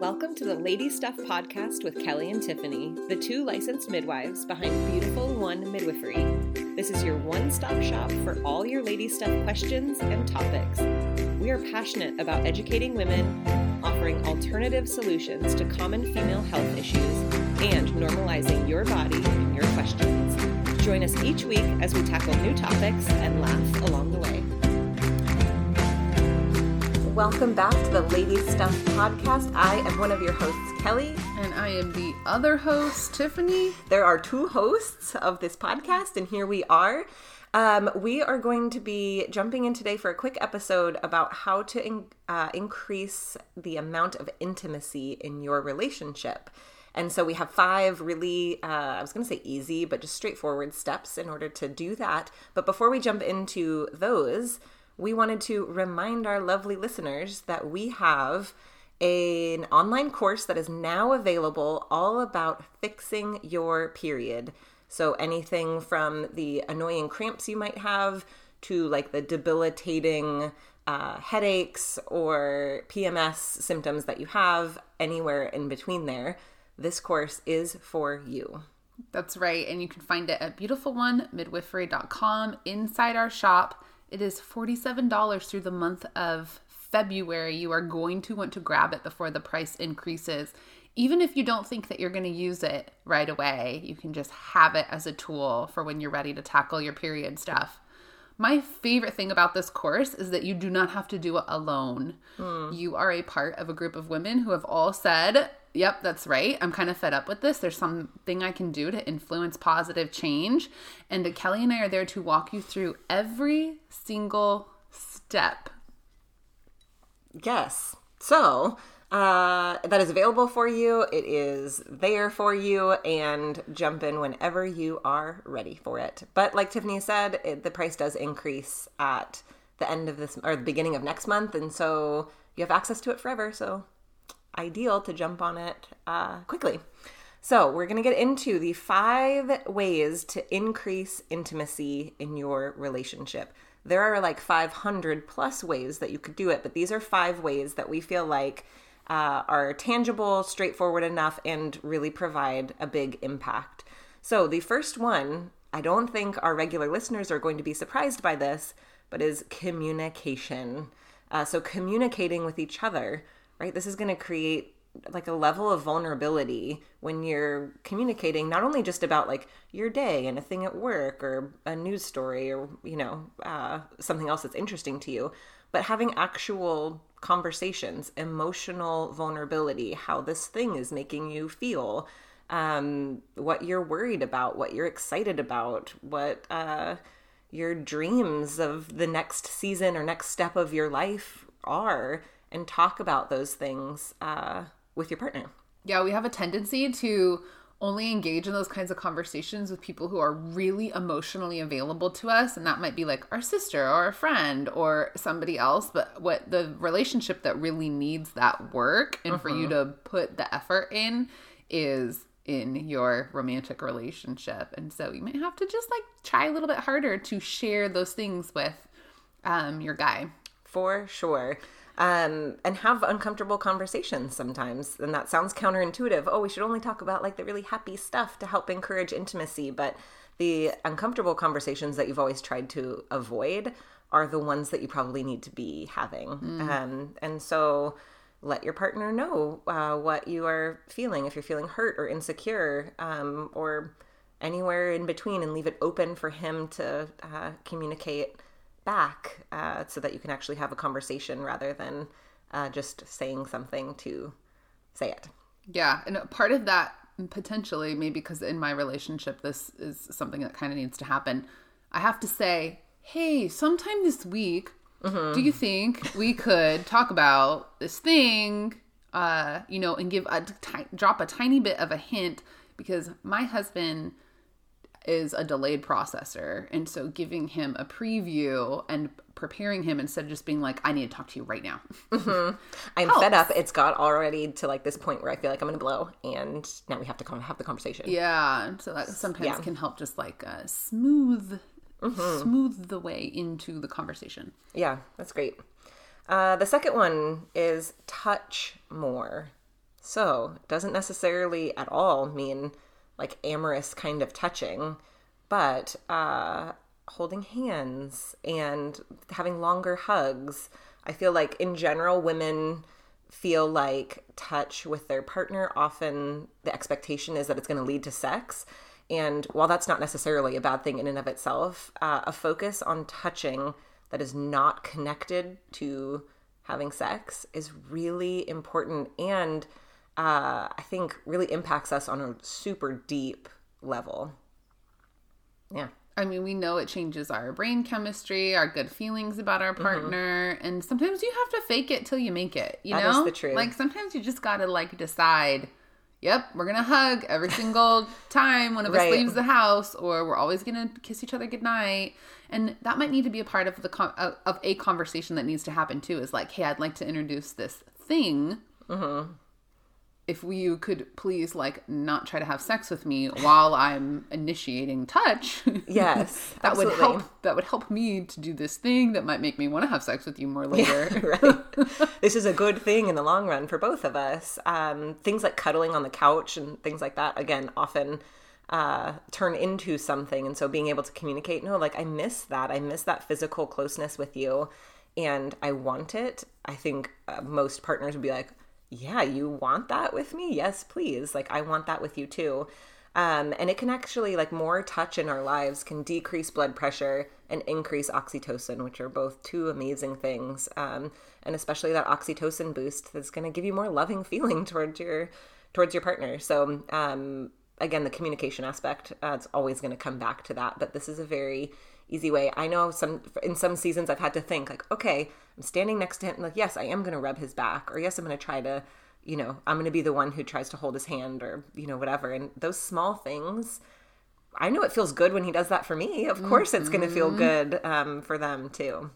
Welcome to the Lady Stuff podcast with Kelly and Tiffany, the two licensed midwives behind Beautiful One Midwifery. This is your one stop shop for all your lady stuff questions and topics. We are passionate about educating women, offering alternative solutions to common female health issues, and normalizing your body and your questions. Join us each week as we tackle new topics and laugh along the way. Welcome back to the Lady Stuff podcast. I am one of your hosts, Kelly. And I am the other host, Tiffany. There are two hosts of this podcast, and here we are. Um, we are going to be jumping in today for a quick episode about how to in, uh, increase the amount of intimacy in your relationship. And so we have five really, uh, I was going to say easy, but just straightforward steps in order to do that. But before we jump into those, we wanted to remind our lovely listeners that we have an online course that is now available all about fixing your period. So, anything from the annoying cramps you might have to like the debilitating uh, headaches or PMS symptoms that you have, anywhere in between there, this course is for you. That's right. And you can find it at beautifulonemidwifery.com inside our shop it is $47 through the month of February. You are going to want to grab it before the price increases. Even if you don't think that you're going to use it right away, you can just have it as a tool for when you're ready to tackle your period stuff. My favorite thing about this course is that you do not have to do it alone. Mm. You are a part of a group of women who have all said, Yep, that's right. I'm kind of fed up with this. There's something I can do to influence positive change. And Kelly and I are there to walk you through every single step. Yes. So, uh, that is available for you. It is there for you, and jump in whenever you are ready for it. But like Tiffany said, it, the price does increase at the end of this or the beginning of next month, and so you have access to it forever. So ideal to jump on it uh, quickly. So, we're going to get into the five ways to increase intimacy in your relationship. There are like 500 plus ways that you could do it, but these are five ways that we feel like uh, are tangible, straightforward enough, and really provide a big impact. So, the first one, I don't think our regular listeners are going to be surprised by this, but is communication. Uh, so, communicating with each other right? This is going to create like a level of vulnerability when you're communicating not only just about like your day and a thing at work or a news story or you know uh, something else that's interesting to you but having actual conversations emotional vulnerability how this thing is making you feel um, what you're worried about what you're excited about what uh, your dreams of the next season or next step of your life are and talk about those things uh, with your partner. Yeah, we have a tendency to only engage in those kinds of conversations with people who are really emotionally available to us and that might be like our sister or a friend or somebody else but what the relationship that really needs that work and uh-huh. for you mm-hmm. to put the effort in is in your romantic relationship and so you might have to just like try a little bit harder to share those things with um, your guy for sure um, and have uncomfortable conversations sometimes. And that sounds counterintuitive. Oh, we should only talk about like the really happy stuff to help encourage intimacy. But the uncomfortable conversations that you've always tried to avoid are the ones that you probably need to be having. Mm. Um, and so let your partner know uh, what you are feeling if you're feeling hurt or insecure um, or anywhere in between and leave it open for him to uh, communicate back uh, so that you can actually have a conversation rather than uh, just saying something to say it. Yeah. And part of that potentially, maybe because in my relationship, this is something that kind of needs to happen. I have to say, hey, sometime this week, mm-hmm. do you think we could talk about this thing, uh, you know, and give a t- drop a tiny bit of a hint because my husband is a delayed processor. And so giving him a preview and preparing him instead of just being like, I need to talk to you right now. Mm-hmm. I'm Helps. fed up. It's got already to like this point where I feel like I'm going to blow. And now we have to of have the conversation. Yeah. So that sometimes yeah. can help just like uh, smooth, mm-hmm. smooth the way into the conversation. Yeah, that's great. Uh, the second one is touch more. So, doesn't necessarily at all mean like amorous kind of touching, but uh, holding hands and having longer hugs. I feel like in general, women feel like touch with their partner often the expectation is that it's going to lead to sex. And while that's not necessarily a bad thing in and of itself, uh, a focus on touching that is not connected to having sex is really important and uh, I think really impacts us on a super deep level. Yeah. I mean, we know it changes our brain chemistry, our good feelings about our partner, mm-hmm. and sometimes you have to fake it till you make it. You that know, the truth. Like sometimes you just gotta like decide. Yep, we're gonna hug every single time one of right. us leaves the house, or we're always gonna kiss each other goodnight. And that might need to be a part of the con- of a conversation that needs to happen too. Is like, hey, I'd like to introduce this thing. Mm-hmm if you could please like not try to have sex with me while I'm initiating touch. Yes. that absolutely. would help that would help me to do this thing that might make me want to have sex with you more later. Yeah, right. this is a good thing in the long run for both of us. Um, things like cuddling on the couch and things like that again often uh, turn into something and so being able to communicate no like I miss that. I miss that physical closeness with you and I want it. I think uh, most partners would be like yeah, you want that with me? Yes, please. Like, I want that with you too. Um, and it can actually, like, more touch in our lives can decrease blood pressure and increase oxytocin, which are both two amazing things. Um, and especially that oxytocin boost that's going to give you more loving feeling towards your towards your partner. So, um, again, the communication aspect, uh, it's always going to come back to that. But this is a very easy way. I know some in some seasons I've had to think like, okay, I'm standing next to him. Like, yes, I am going to rub his back, or yes, I'm going to try to, you know, I'm going to be the one who tries to hold his hand, or you know, whatever. And those small things, I know it feels good when he does that for me. Of course, mm-hmm. it's going to feel good um, for them too.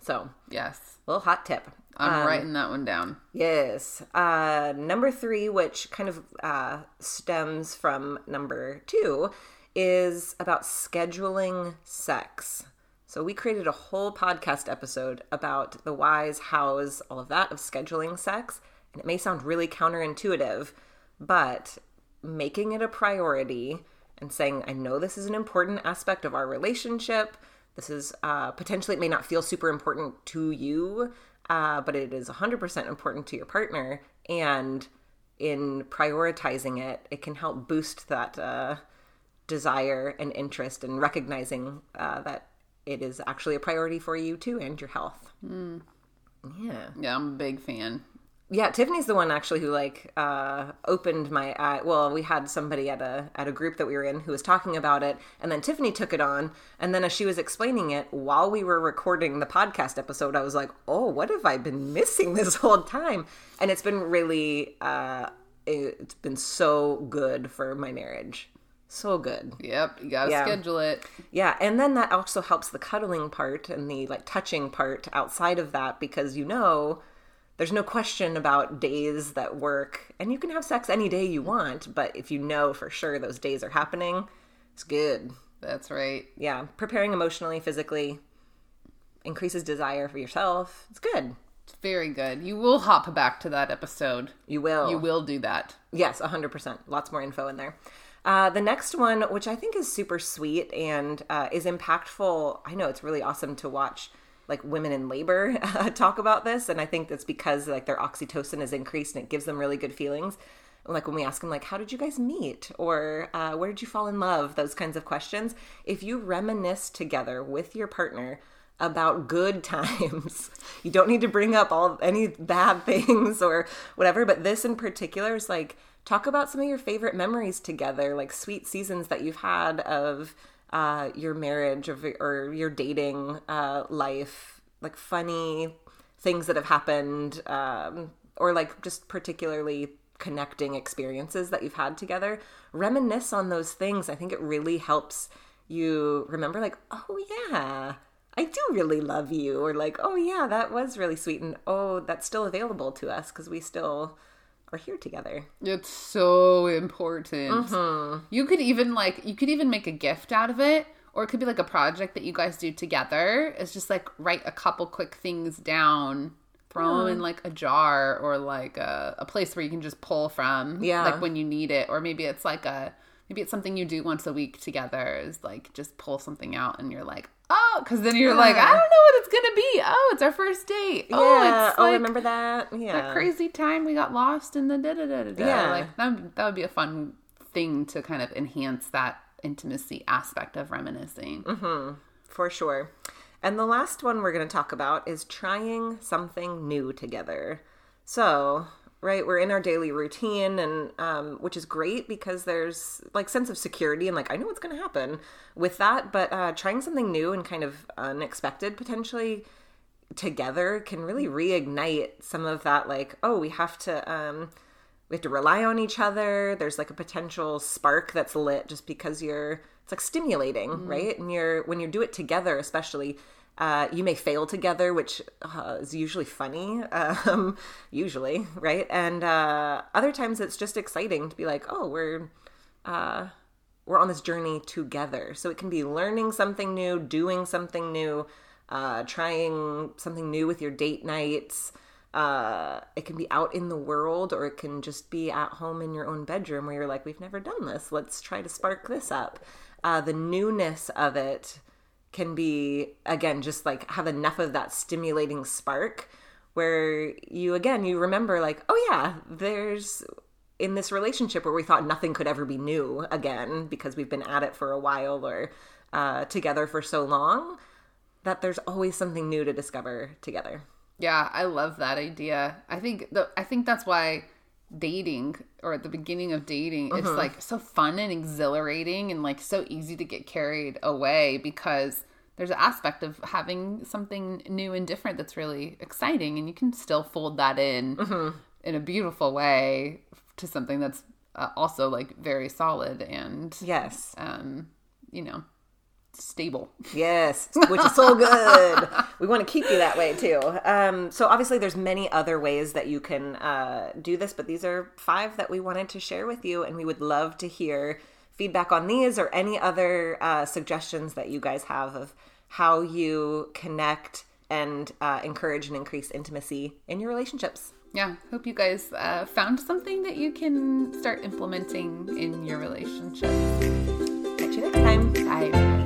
So yes, little hot tip. I'm um, writing that one down. Yes. Uh, number three, which kind of uh, stems from number two, is about scheduling sex. So we created a whole podcast episode about the whys, hows, all of that of scheduling sex. And it may sound really counterintuitive, but making it a priority and saying, I know this is an important aspect of our relationship. This is uh, potentially, it may not feel super important to you, uh, but it is 100% important to your partner. And in prioritizing it, it can help boost that uh, desire and interest and recognizing uh, that it is actually a priority for you too and your health. Mm. Yeah. Yeah, I'm a big fan. Yeah, Tiffany's the one actually who like uh, opened my eye. Well, we had somebody at a at a group that we were in who was talking about it, and then Tiffany took it on, and then as she was explaining it while we were recording the podcast episode, I was like, "Oh, what have I been missing this whole time?" And it's been really, uh, it's been so good for my marriage. So good. Yep, you gotta yeah. schedule it. Yeah, and then that also helps the cuddling part and the like touching part outside of that because you know there's no question about days that work and you can have sex any day you want, but if you know for sure those days are happening, it's good. That's right. Yeah, preparing emotionally, physically increases desire for yourself. It's good. It's very good. You will hop back to that episode. You will. You will do that. Yes, 100%. Lots more info in there. Uh, the next one, which I think is super sweet and uh, is impactful, I know it's really awesome to watch like women in labor uh, talk about this, and I think that's because like their oxytocin is increased and it gives them really good feelings. Like when we ask them, like, how did you guys meet, or uh, where did you fall in love? Those kinds of questions. If you reminisce together with your partner about good times. you don't need to bring up all any bad things or whatever, but this in particular is like talk about some of your favorite memories together, like sweet seasons that you've had of uh, your marriage or, or your dating uh, life, like funny things that have happened, um, or like just particularly connecting experiences that you've had together. Reminisce on those things. I think it really helps you remember, like, oh, yeah. I do really love you, or like, oh yeah, that was really sweet, and oh, that's still available to us because we still are here together. It's so important. Mm-hmm. You could even like you could even make a gift out of it, or it could be like a project that you guys do together. It's just like write a couple quick things down throw them in like a jar or like a, a place where you can just pull from Yeah. like when you need it or maybe it's like a maybe it's something you do once a week together is like just pull something out and you're like oh because then you're like i don't know what it's gonna be it's our first date oh yeah. it's oh, like remember that? Yeah. that crazy time we got lost in the da da da da da. Yeah. Like that would, that would be a fun thing to kind of enhance that intimacy aspect of reminiscing. Mm-hmm. For sure. And the last one we're going to talk about is trying something new together. So, right, we're in our daily routine, and um, which is great because there's like sense of security and like I know what's going to happen with that. But uh, trying something new and kind of unexpected potentially together can really reignite some of that. Like, oh, we have to. Um, we have to rely on each other there's like a potential spark that's lit just because you're it's like stimulating right and you're when you do it together especially uh, you may fail together which uh, is usually funny um, usually right and uh, other times it's just exciting to be like oh we're uh, we're on this journey together so it can be learning something new doing something new uh, trying something new with your date nights uh, it can be out in the world or it can just be at home in your own bedroom where you're like, we've never done this. Let's try to spark this up. Uh, the newness of it can be, again, just like have enough of that stimulating spark where you, again, you remember, like, oh yeah, there's in this relationship where we thought nothing could ever be new again because we've been at it for a while or uh, together for so long that there's always something new to discover together. Yeah, I love that idea. I think the I think that's why dating or at the beginning of dating it's like so fun and exhilarating and like so easy to get carried away because there's an aspect of having something new and different that's really exciting and you can still fold that in in a beautiful way to something that's uh, also like very solid and Yes. um you know stable Yes, which is so good. we want to keep you that way too. Um, so obviously, there's many other ways that you can uh, do this, but these are five that we wanted to share with you, and we would love to hear feedback on these or any other uh, suggestions that you guys have of how you connect and uh, encourage and increase intimacy in your relationships. yeah hope you guys uh, found something that you can start implementing in your relationship Catch you next time. bye